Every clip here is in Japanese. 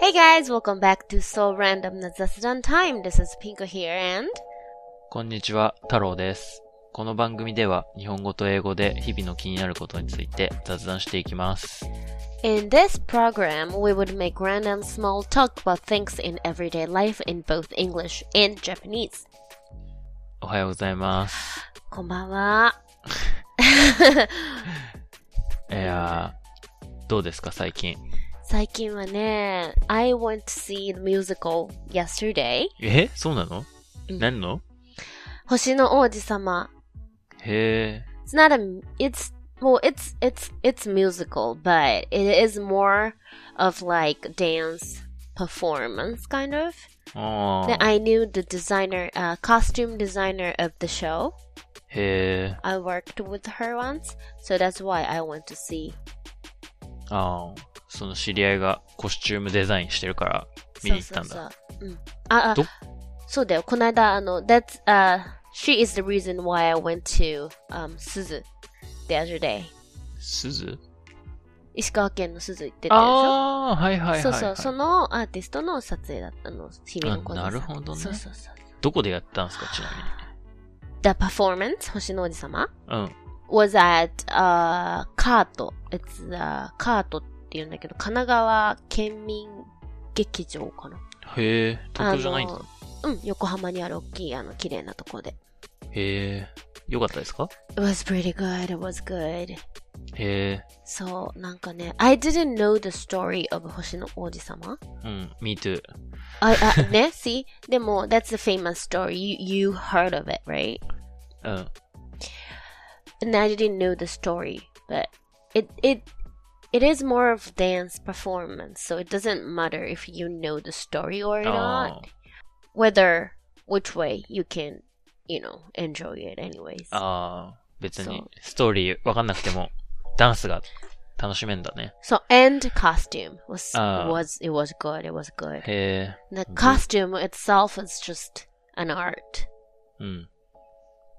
Hey guys, welcome back to So Random な雑談 Time. This is Pinko here and こんにちは、太郎です。この番組では日本語と英語で日々の気になることについて雑談していきます。 in this program we would make random small talk about things in everyday life in both English and Japanese. おはようございます。こんばんは。いやー、どうですか最近。 最近はね、I went to see the musical yesterday. えそうなの、うん、何の星の王子様。へえ。It's not a, it's, well, it's, it's, it's musical, but it is more of like dance performance kind of. Oh. Then I knew the designer, uh, costume designer of the show. Hey. I worked with her once, so that's why I went to see. Oh. その知り合いがコスチュームデザインしてるから見に行ったんだ。そうそうそう。うん。あ、あど、そうだよ。この間、あの、that's, uh, she is the reason why I went to, um, 鈴 the other day. 鈴石川県の鈴行ってたでしょ？あー、はいはいはい、はい。そうそう、そのアーティストの撮影だったの、日々の子あなるほどねそうそうそう。どこでやったんですか？ちな The performance, 星の王子様？みに。うん。was at, uh, カート。It's, uh, カートって言うんだけど、神奈川県民劇場かな。へー。東京じゃないんだ。うん、横浜にある大きい、あの、綺麗なとこで。へー。よかったですか It was pretty good, it was good. へそう、なんかね、I didn't know the story of 星の王子様。ー。うん、me too. あ、あ、ね、see? でも、that's the famous story. You, you heard of it, right? うん。and I didn't know the story, but it it it is more of dance performance, so it doesn't matter if you know the story or あ not. Whether which way you can, you know, enjoy it anyways. ああ、別にそうストーリーわかんなくても、ダンスが楽しめんだね。 So and costume was Ah. was it was good. It was good. へ The costume itself is just an art. え、うん。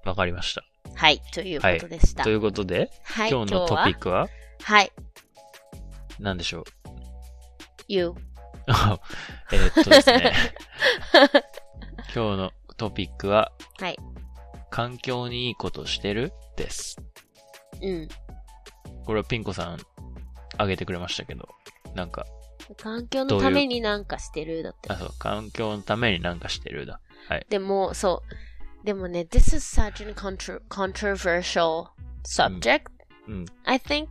わかりました。はい、ということでした。ということで、はい、今日のトピッククははい、 何でしょう？You. えーっとですね。今日のトピックは、はい。環境にいいことしてる？です。うん。これはピンコさん、あげてくれましたけど、なんか、環境のためになんかしてるだってあ、。そう、環境のためになんかしてるだ。はい。でも、そう。でもね、this is such a contro controversial subject, うん。I think.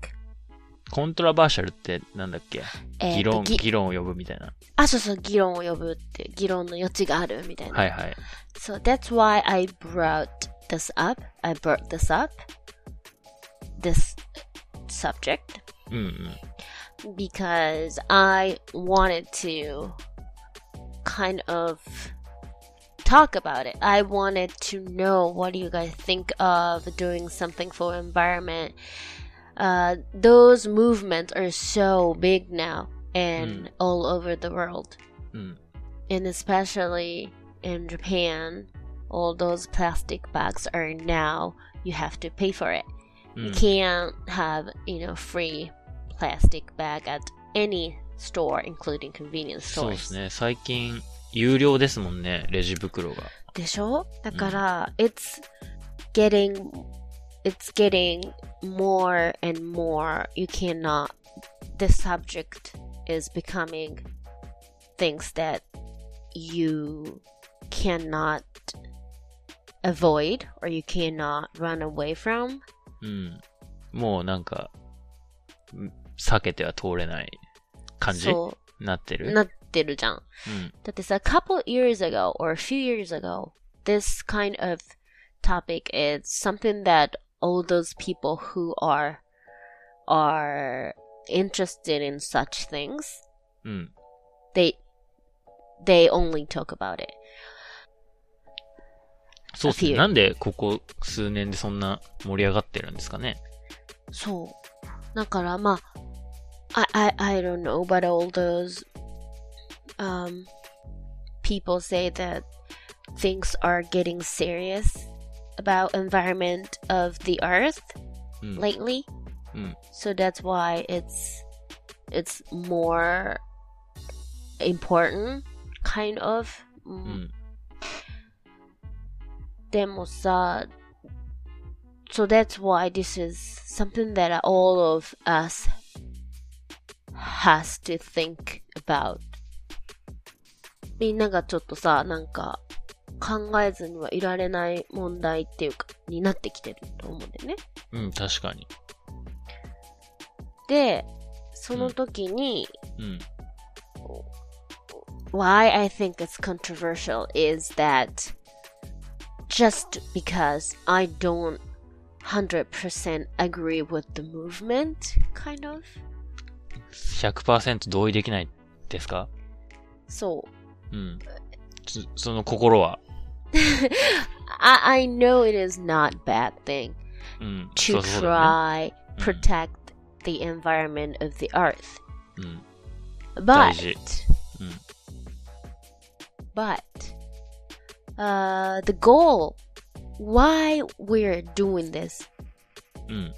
コントラバーシャルってなんだっけえーと議論、ぎ議論を呼ぶみたいな。あ、そうそう、議論を呼ぶって、議論の余地があるみたいな。はいはい。 So that's why I brought this up. I brought this up. This subject. うんうん。 because I wanted to kind of talk about it. I wanted to know what do you guys think of doing something for environment. Uh, those movements are so big now and all over the world, うん。 and especially in Japan. All those plastic bags are now you have to pay for it. う You ん can't have, you know, free plastic bag at any store, including convenience そうで stores. すね。最近、有料ですもんね、レジ袋が。でしょだから、it's getting, it's getting more and more. You cannot, the subject is becoming things that you cannot avoid or you cannot run away from. うん。もうなんか、ん避けては通れない感じそうなってる。なってるじゃん。うん。だってさ、a couple years ago or a few years ago, this kind of topic is something that all those people who are are interested in such things, うん。 they they only talk about it. そうですね。 A few なんでここ数年でそんな盛り上がってるんですかね。そう。だからまあ、I, I, I don't know, but all those um, people say that things are getting serious about environment of the earth うん。 lately. うん。 So that's why it's it's more important, kind of. ううんん。でもさ、so that's why this is something that all of us has to think about. みんながちょっとさ、なんか 考えずにはいられない問題っていうか、になってきてると思うんだよね。うん、確かに。で、その時に、うん。why I think it's controversial is that just because I don't 100% agree with the movement, kind of. 100%同意できないですかそう。うん。そその心は。I, I know it is not bad thing うん。 to そうそうだよね try protect the environment of the earth. うん。 But 大事。うん。 but uh the goal why we're doing this うん。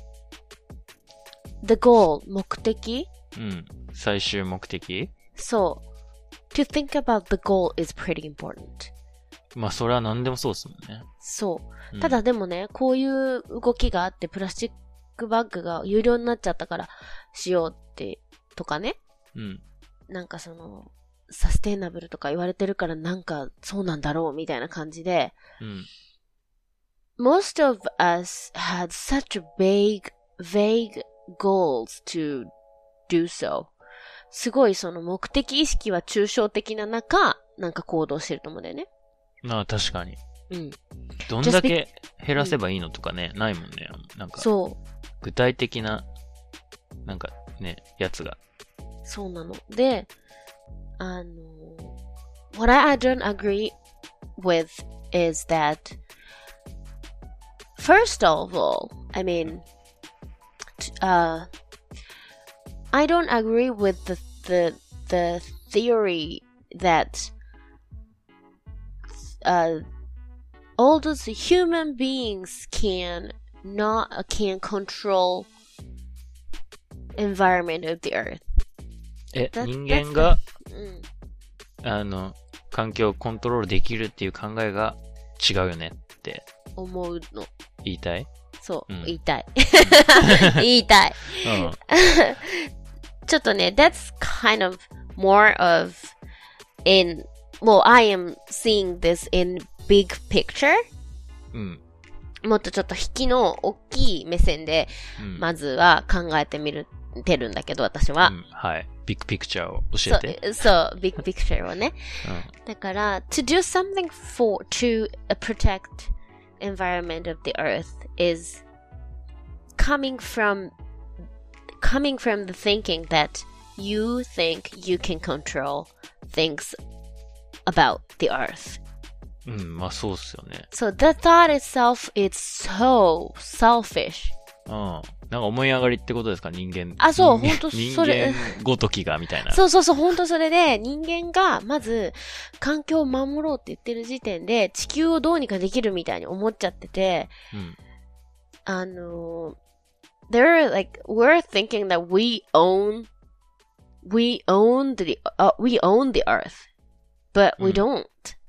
the goal 目的うん。最終目的 So, to think about the goal is pretty important. まあ、それは何でもそうですもんね。そうう。んただ、でもね、こういう動きがあって、プラスチックバッグが有料になっちゃったからしようって、とかね。うん。なんかその、サステイナブルとか言われてるからなんかそうなんだろうみたいな感じで、うん。most of us had such vague, vague goals to do so. すごいその目的意識は抽象的な中、なんか行動してると思うんだよね。まあ、確かに。うん。どんだけ減らせばいいのとかね、ないもんね。なんか、そう。具体的な、なんかね、やつが。そうなの。で、あの、what I, don't agree with is that, first of all, I mean, uh, I don't agree with the, the, the theory that, uh, all those human beings can not, can control environment of the earth. え、だ人間が、うん。あの、環境をコントロールできるっていう考えが違うよねって思うの。言いたいそう、うん言いたい。言いたい。うん。ちょっとね、that's kind of more of in, well, I am seeing this in big picture. うん。もっとちょっと引きの大きい目線で、うん。まずは考えてみる、てるんだけど、私はう。んはい。ビッグピクチャーを教そうえて。、そう、big picture をね。だから、to do something for, to uh, protect environment of the earth is coming from, coming from the thinking that you think you can control things about the earth. うん。うん、まあそうっすよね。So the thought itself is so selfish. うん。なんか思い上がりってことですか？人間。あそう人間ほんとそれ人間ごときが、みたいな。そうそうそう、本当それで、人間が、まず、環境を守ろうって言ってる時点で、地球をどうにかできるみたいに思っちゃってて、うん。あの、they're like, we're thinking that we own, we own the, uh, we own the earth. But we うん don't.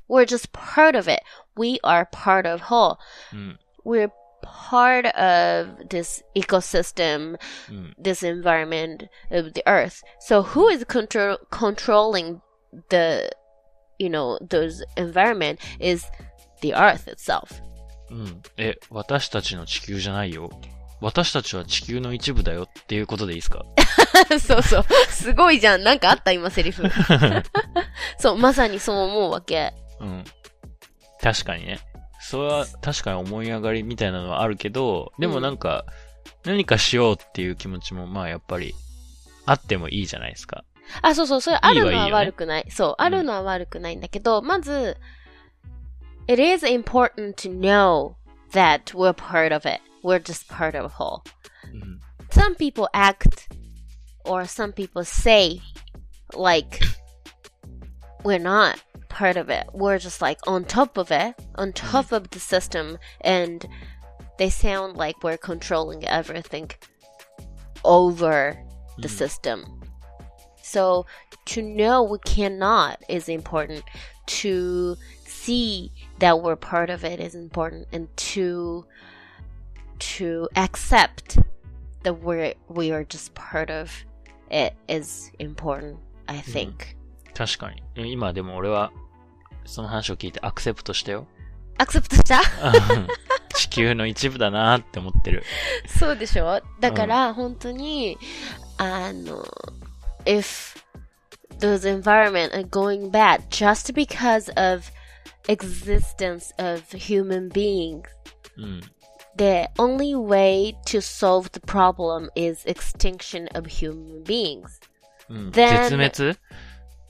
We're just part of it. We are part of whole. うん。 We're part of this ecosystem, うん。 this environment of the earth. So who is control controlling the, you know, those environment is the earth itself. うん。え、私たちの地球じゃないよ。 私たちは地球の一部だよっていうことでいいですか？そうそう。すごいじゃん。なんかあった今セリフ。そう、まさにそう思うわけ。うん。確かにね。それは確かに思い上がりみたいなのはあるけど、でもなんか、何かしようっていう気持ちもまあやっぱり、あってもいいじゃないですか。あ、そうそう、それあるのはいいいわいよね悪くない。そう、あるのは悪くないんだけど、まず、it is important to know that we're part of it. we're just part of a whole. Mm-hmm. Some people act or some people say like we're not part of it. We're just like on top of it, on mm-hmm. top mm-hmm. of the system, and they sound like we're controlling everything over mm. the mm-hmm. system. So to know we cannot is important. To see that we're part of it is important, and to to accept that we're we are just part of it is important, I think. 確かに。今でも俺は、その話を聞いてアクセプトしたよ。アクセプトしたうん地球の一部だなって思ってる。そうでしょだから、本当に、あの、if those environment are going bad just because of existence of human beings, うん。 The only way to solve the problem is extinction of human beings. うん、Then- 絶滅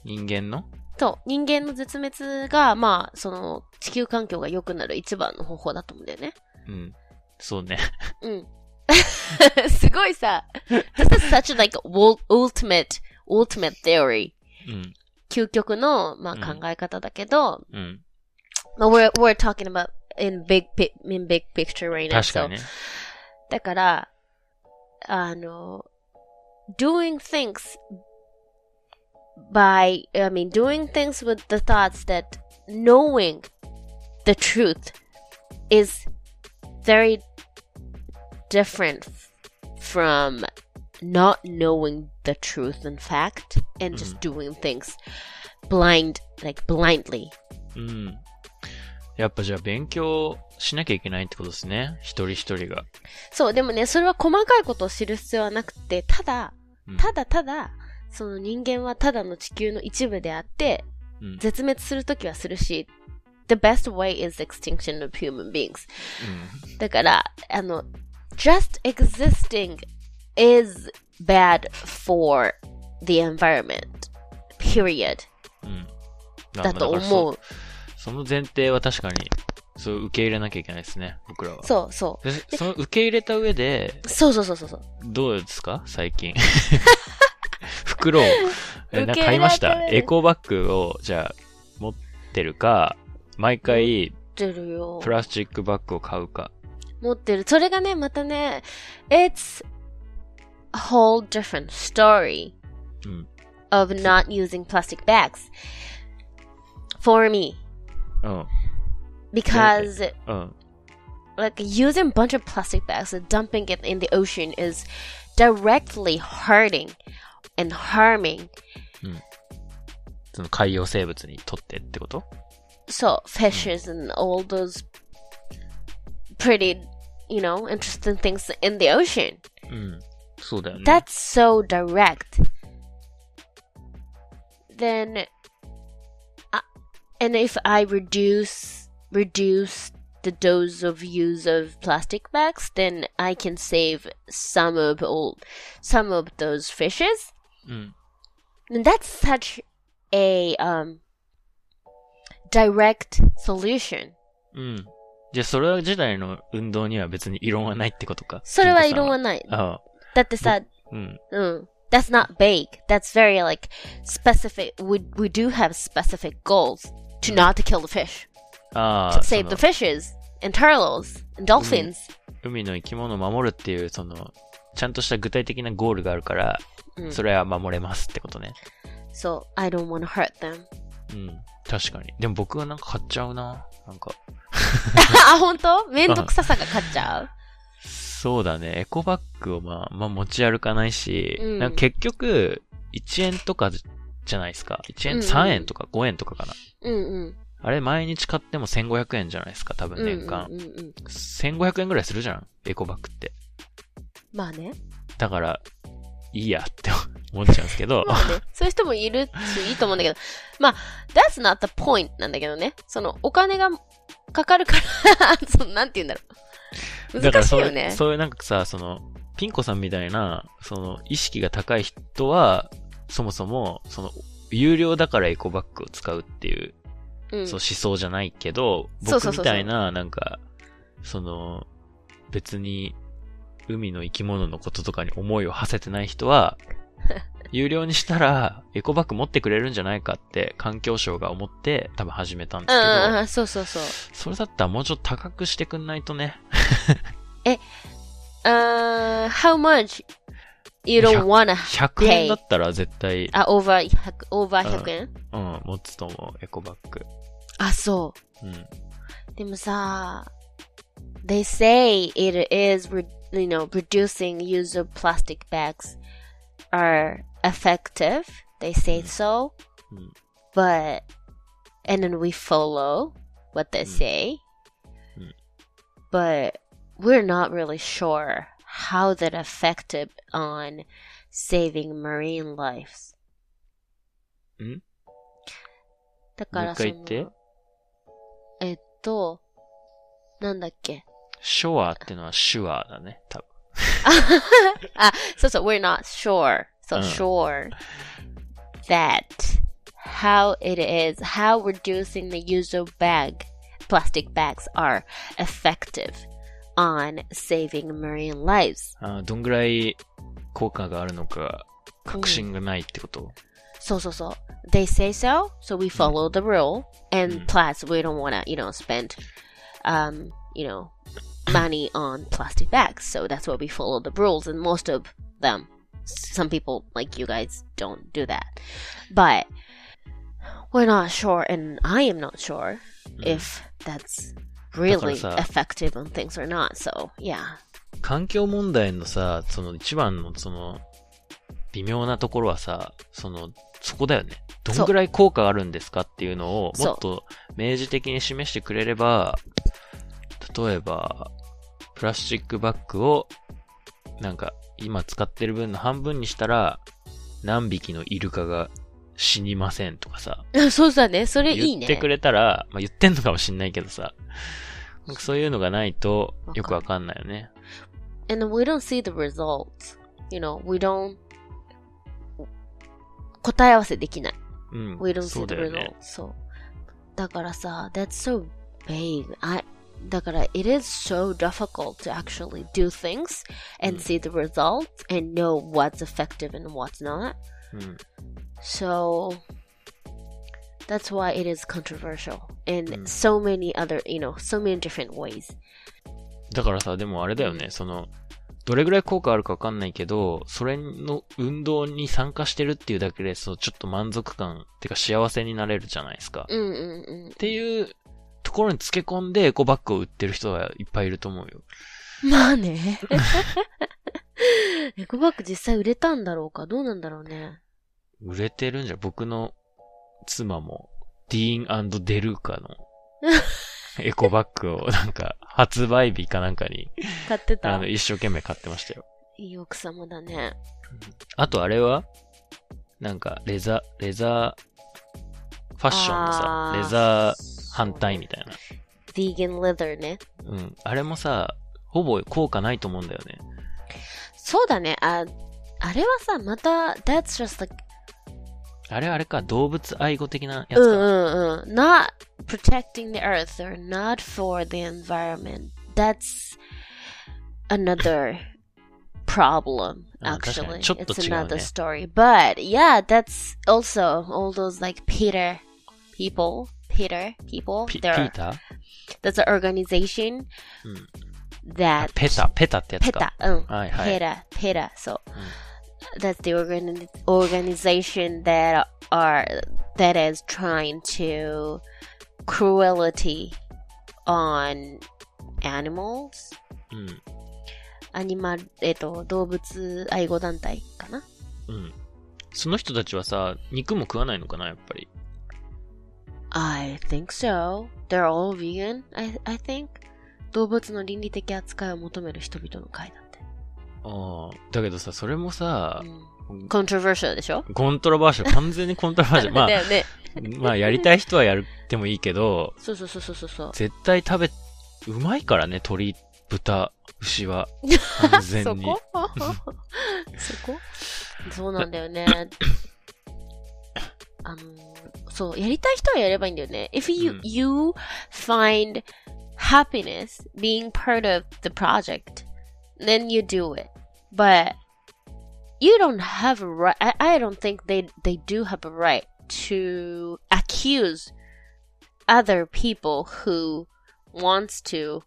人間のと、人間の絶滅が、まあ、その、地球環境が良くなる一番の方法だと思うんだよね。うん。そうね。うん。すごいさ、this is such a like ul- ultimate, ultimate theory. うん。究極の、まあ、うん考え方だけど、うん。まあ、we're, we're talking about in big, pi- in big picture right now. 確かにね。だから、あの、doing things by, I mean, doing things with the thoughts that knowing the truth is very different f- from not knowing the truth in fact and just doing things blind, like blindly. うん。 やっぱじゃあ勉強しなきゃいけないってことですね。一人一人が。そう、でもね、それは細かいことを知る必要はなくて、ただ、うんただただ、その人間はただの地球の一部であって、うん。絶滅するときはするし、the best way is extinction of human beings. だから、あの、just existing is bad for the environment. Period. うん。うん。だと思う。そその前提は確かに、そう受け入れなきゃいけないですね。僕らは。そうそでその受け入れた上で、う。そうそうそうそうそう。どうですか？最近。袋を、えな買いました？エコバッグを、じゃあ、持ってるか、毎回、持ってるよプ。ラスチックバッグを買うか。持ってる。それがね、またね、it's a whole different story うん。of not using plastic bags. For me. うん。 Because, うん。 like, using a bunch of plastic bags and dumping it in the ocean is directly hurting and harming その海洋生物にとってってこと so fishes and all those pretty, you know, interesting things in the ocean. うん。そうだよね。 That's so direct. Then, uh, and if I reduce reduce the dose of use of plastic bags, then I can save some of all some of those fishes. うん。 And that's such a um direct solution. うん。じゃあ、それ自体の運動には別に異論はないってことか。それは異論はい。ない。ああ。だってさ、うん。うん。That's not vague. That's very like specific. We we do have specific goals To not to kill the fish, あ to あ。save そ the の fishes and turtles and dolphins. 海の生き物を守るっていう、その、ちゃんとした具体的なゴールがあるから、うんそれは守れますってことね。So I don't want to hurt them. うん。確かに。でも僕はなんか買っちゃうな。なんか、あ、本当？めんどくささが勝っちゃう？そうだね。エコバッグをまあ、まあ持ち歩かないし、うんなんか結局、1円とかじゃないですか。1円、うんうん3円とか5円とかかな。うんうん。あれ毎日買っても1500円じゃないですか、多分うんうん年間。うんうん。1500円ぐらいするじゃん、エコバッグって。まあね。だから、いいやって思っちゃうんですけど、まあね。そういう人もいるし、いいと思うんだけど。まあ、that's not the point なんだけどね。その、お金がかかるから、その、なんて言うんだろう。だからそういう、難しいよね。そういうなんかさ、その、ピンコさんみたいな、その、意識が高い人は、そもそも、その、有料だからエコバッグを使うっていう、うんそう思想じゃないけど、僕みたいな、なんか、その、別に、海の生き物のこととかに思いを馳せてない人は、有料にしたら、エコバッグ持ってくれるんじゃないかって、環境省が思って、多分始めたんですけど、そうそうそう。それだったらもうちょっと高くしてくんないとね。Uh, how much you don't wanna 100円だったら絶対、あ、over 100、over 100円うん、持つと思う、エコバッグ。あ、そうん。う。でもさ、they say it is, re- you know, reducing use of plastic bags are effective. They say so. うん。 But, and then we follow what they say. Mm. But we're not really sure how that affected on saving marine lives. んだからもう一回言ってそのえっと、なんだっけ。ショアってのはシュアーだね、多分。あ、そうそう、we're not sure. So うん sure that how it is, how reducing the use of bag, plastic bags are effective on saving marine lives. あーどんぐらい効果があるのか、確信がないってこと、そうそうそう。They say so, so we follow the rule. And うん plus, we don't want to, you know, spend, um, you know, money on plastic bags. So that's why we follow the rules. And most of them, some people like you guys don't do that. But we're not sure, and I am not sure うん if that's really effective on things or not. So, yeah. 環境問題のさ、その一番のその、微妙なところはさ、その、そこだよね。どんぐらい効果があるんですかっていうのを、もっと明示的に示してくれれば、例えば、プラスチックバッグを、なんか、今使ってる分の半分にしたら、何匹のイルカが死にませんとかさ、そうだね。それいいね。言ってくれたら、まあ、言ってんのかもしんないけどさ、なんかそういうのがないとよくわかんないよね。and we don't see the results. You know, we don't 答え合わせできない。うん。We don't そ see う the だよね results. そう。だからさ、that's so vague. I, だから it is so difficult to actually do things and うん see the results and know what's effective and what's not. うん。So that's why it is controversial in うん so many other, you know, so many different ways. だからさ、でもあれだよね、その、どれぐらい効果あるかわかんないけど、それの運動に参加してるっていうだけで、そう、ちょっと満足感、ってか幸せになれるじゃないですか。うんうんうんっていうところにつけ込んでエコバッグを売ってる人はいっぱいいると思うよ。まあね。エコバッグ実際売れたんだろうか？どうなんだろうね。売れてるんじゃ、僕の妻も、ディーンデルーカの エコバッグをなんか、発売日かなんかに、買ってたあの、一生懸命買ってましたよ。いい奥様だね。あとあれはなんか、レザ、レザー、ファッションのさレザー反対みたいな。vegan leather ね。うん。あれもさ、ほぼ効果ないと思うんだよね。そうだね。あ、あれはさ、また、that's just like, あれあれか、動物愛護的なやつか。うんうんうん。not protecting the earth or not for the environment. That's another problem, あ確か actually. にちょっと It's 違うね another story. But yeah, that's also all those like Peter people, Peter people. ピピ They're, ーター that's an organization うん。あ that ペタ、ペタってやつか。ペタ、うん。はいはいペタ、ペタ、そう。 That's the organi- organization that are, that is trying to cruelty on animals. うん。アニマル、えっと、動物愛護団体かなうん。その人たちはさ、肉も食わないのかな、やっぱり。I think so. They're all vegan, I, I think. 動物の倫理的扱いを求める人々の会だ。ああ。だけどさ、それもさ、うん。controversial でしょ？コントラバーシャル、完全にコントラバーシャル。まあだ、よね。まあ、やりたい人はやってもいいけど、そうそうそうそうそう。絶対食べ、うまいからね、鶏、豚、牛は。完全に。そこ？そこ？そうなんだよね。あの、そう、やりたい人はやればいいんだよね。If you,、うん you find happiness being part of the project, then you do it. But you don't have a right, I, I don't think they, they do have a right to accuse other people who wants to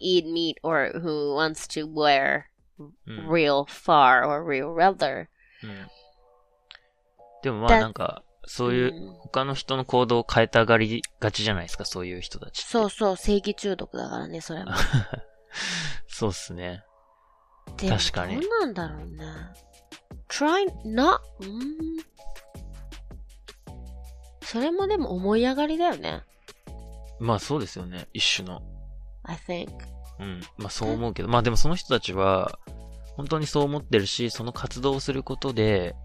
eat meat or who wants to wear うん。 real far or real weather. うんでもまあだなんか、そういううん他の人の行動を変えたがりがちじゃないですか、そういう人たちって。そうそう、正義中毒だからね、それも。そうっすね。 でも確かにどうなんだろうね。try not, うん。それもでも思い上がりだよね。まあそうですよね。一種の。I think. うん。まあそう思うけど。まあでもその人たちは、本当にそう思ってるし、その活動をすることで、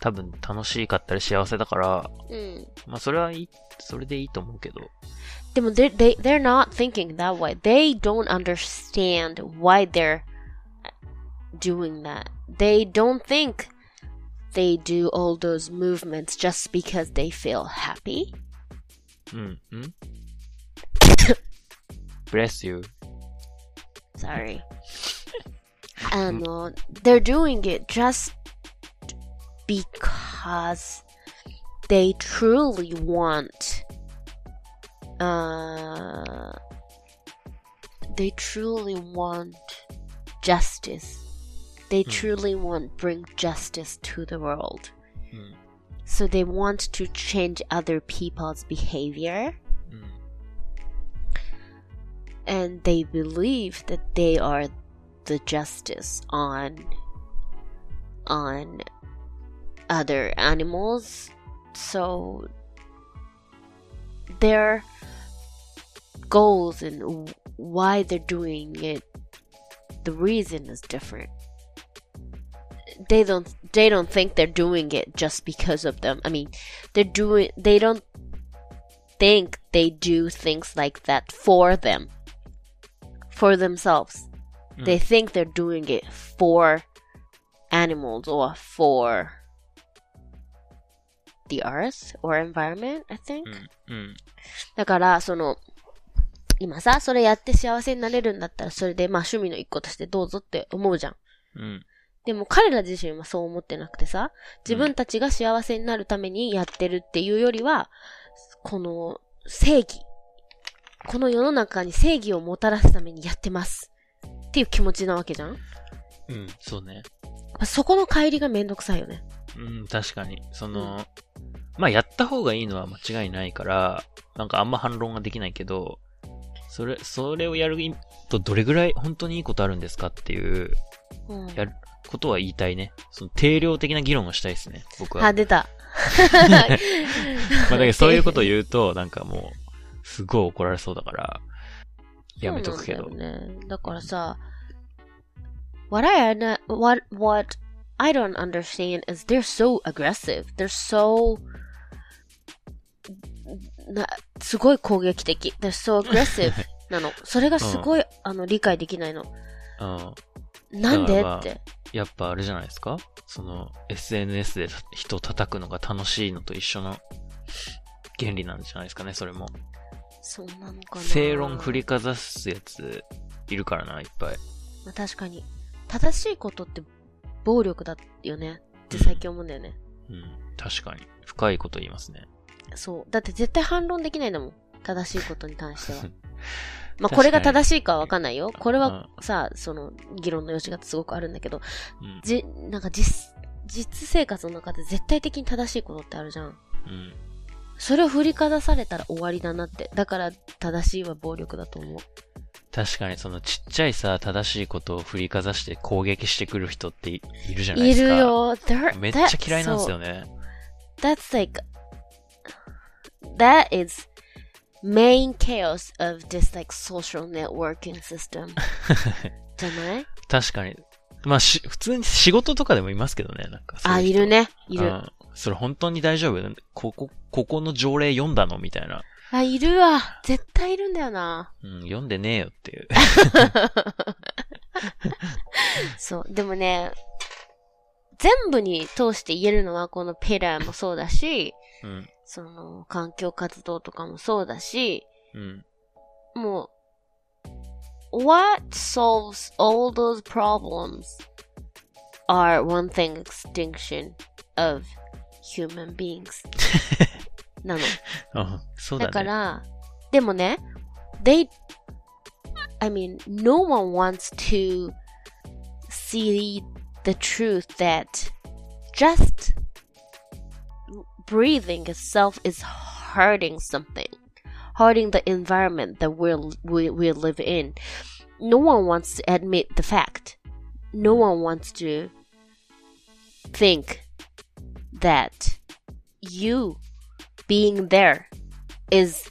多分楽しかったり幸せだから、うん。まあそれはいい、それでいいと思うけど。でも they, they, they're not thinking that way. They don't understand why they're doing that. They don't think they do all those movements just because they feel happy. Mm -hmm. Bless you. Sorry. and uh, um, they're doing it just because they truly want uh, they truly want justice they mm. truly want bring justice to the world. Mm. So they want to change other people's behavior. Hmm. And they believe that they are the justice on on other animals. So their goals and why they're doing it, the reason is different they don't they don't think they're doing it just because of them i mean they're doing they don't think they do things like that for them for themselves. Mm. They think they're doing it for animals or for the earth or environment, I think. うん。うん。だから、その、今さ、それやって幸せになれるんだったら、それでまあ趣味の一個としてどうぞって思うじゃん。うん。 でも彼ら自身はそう思ってなくてさ、自分たちが幸せになるためにやってるっていうよりは、この正義。この世の中に正義をもたらすためにやってます。っていう気持ちなわけじゃんうん。そうね。そこの帰りがめんどくさいよね。うん、確かに。その、まあ、やった方がいいのは間違いないから、なんかあんま反論ができないけど、それ、それをやるとどれぐらい本当にいいことあるんですかっていううん。やることは言いたいね。その定量的な議論をしたいですね、僕は。あ、出た。まあ、だけどそういうことを言うと、なんかもう、すごい怒られそうだから、やめとくけど。だよね。だからさ、what I, what, what I don't understand is they're so aggressive. They're so, な、すごい攻撃的。They're so aggressive なの。それがすごい、あの、理解できないの。うん。なんで？まあって。やっぱあれじゃないですか？その、SNS で人を叩くのが楽しいのと一緒の原理なんじゃないですかね、それも。そうなのかな。正論振りかざすやつ、いるからな、いっぱい。まあ、確かに。正しいことって暴力だよね。って最近思うんだよね。うん、確かに。深いこと言いますね。そう。だって絶対反論できないんだもん。正しいことに関しては。まあ、これが正しいかはわかんないよ。これうはさ、その、議論の余地がすごくあるんだけど、うん。じ、なんか実、実生活の中で絶対的に正しいことってあるじゃん。うん。それを振りかざされたら終わりだなって。だから、正しいは暴力だと思う。確かにそのちっちゃいさ、正しいことを振りかざして攻撃してくる人っていいるじゃないいですか。る。よ。めっちゃ嫌いなんですよね。That's like, that is main chaos of this like social networking system. じゃない確かに。まあし、普通に仕事とかでもいますけどね、なんかあ、いる。ね。いる。うん。それ本当に大丈夫？ここ、ここの条例読んだの？みたいな。あ、いるわ。絶対いるんだよな。うん、読んでねえよっていう。そう。でもね、全部に通して言えるのは、このペラーもそうだし、うん。その、環境活動とかもそうだし、うん。もう、what solves all those problems are one thing extinction of human beings なの。あそうだね。だから、でもね、they, I mean, no one wants to see the truth that just breathing itself is hurting something, hurting the environment that we're, we, we live in. No one wants to admit the fact. No one wants to think that you being there is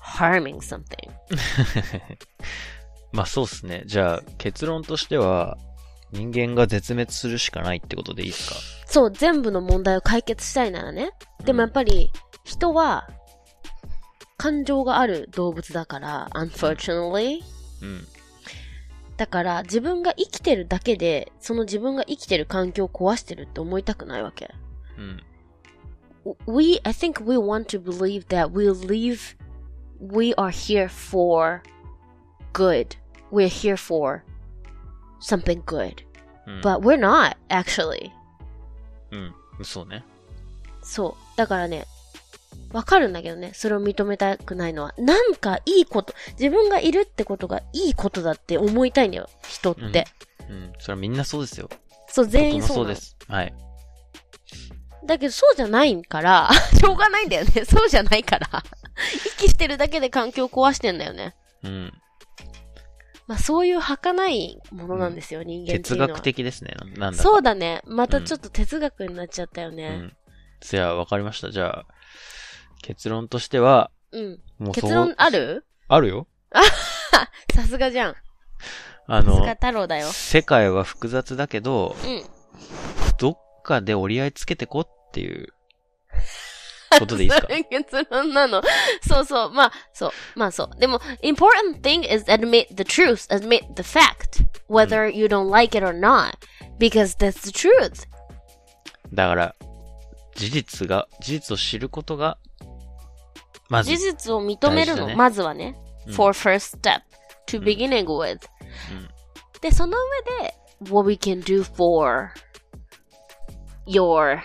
harming something. まあそうっすね。じゃあ結論としては、 人間が絶滅するしかないってことでいいですか？そう、全部の問題を解決したいならね。でもやっぱり、人は、感情がある動物だから、unfortunately。うん。だから、自分が生きてるだけで、その自分が生きてる環境を壊してるって思いたくないわけ。うん。we I think we want to believe that we live we are here for good. We're here for something good. うん。But we're not actually. うん。嘘ね。そう。だからね、わかるんだけどね、それを認めたくないのは。なんかいいこと、自分がいるってことがいいことだって思いたいんだよ、人って。うん。それはみんなそうですよ。そう、全員そうです。はい。だけどそうじゃないから、しょうがないんだよね。そうじゃないから。息してるだけで環境を壊してんだよね。うん。まあそういう儚いものなんですよ、人間っていうのは。哲学的ですね。ななんだかそうだね。またちょっと哲学になっちゃったよね。うん。じゃあ、わかりました。じゃあ、結論としては、うん。もう結論ある？あるよ。さすがじゃん。あのさすが、太郎だよ。世界は複雑だけど、うん。どっかで折り合いつけてこっていうことでいいですかそれ結論なの。そうそう。まあ、そう。まあそう。でも、important thing is admit the truth, admit the fact, whether you don't like it or not, because that's the truth. だから、事実が、事実を知ることが、まず事、実を認めるの、まずはね。うん for first step to beginning with. うんで、その上で、what we can do for your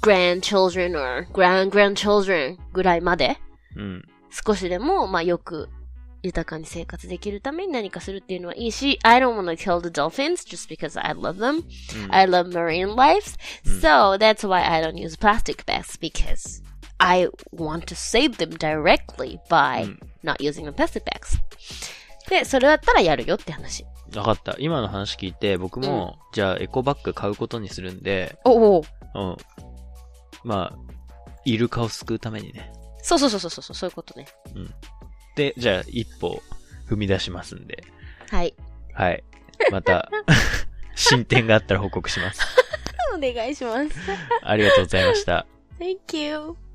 grandchildren or grand grandchildren ぐらいまで、うん。少しでも、まあよく、豊かに生活できるために何かするっていうのはいいし、I don't want to kill the dolphins just because I love them. うん I love marine life. So that's why I don't use plastic bags because I want to save them directly by うん not using the plastic bags. で、それだったらやるよって話。わかった。今の話聞いて、僕も、じゃあエコバッグ買うことにするんで、おお。うん。まあ、イルカを救うためにね。そうそうそうそうそう、そういうことね。で、じゃあ一歩踏み出しますんで、はい。はい。また、進展があったら報告します。お願いします。ありがとうございました。Thank you.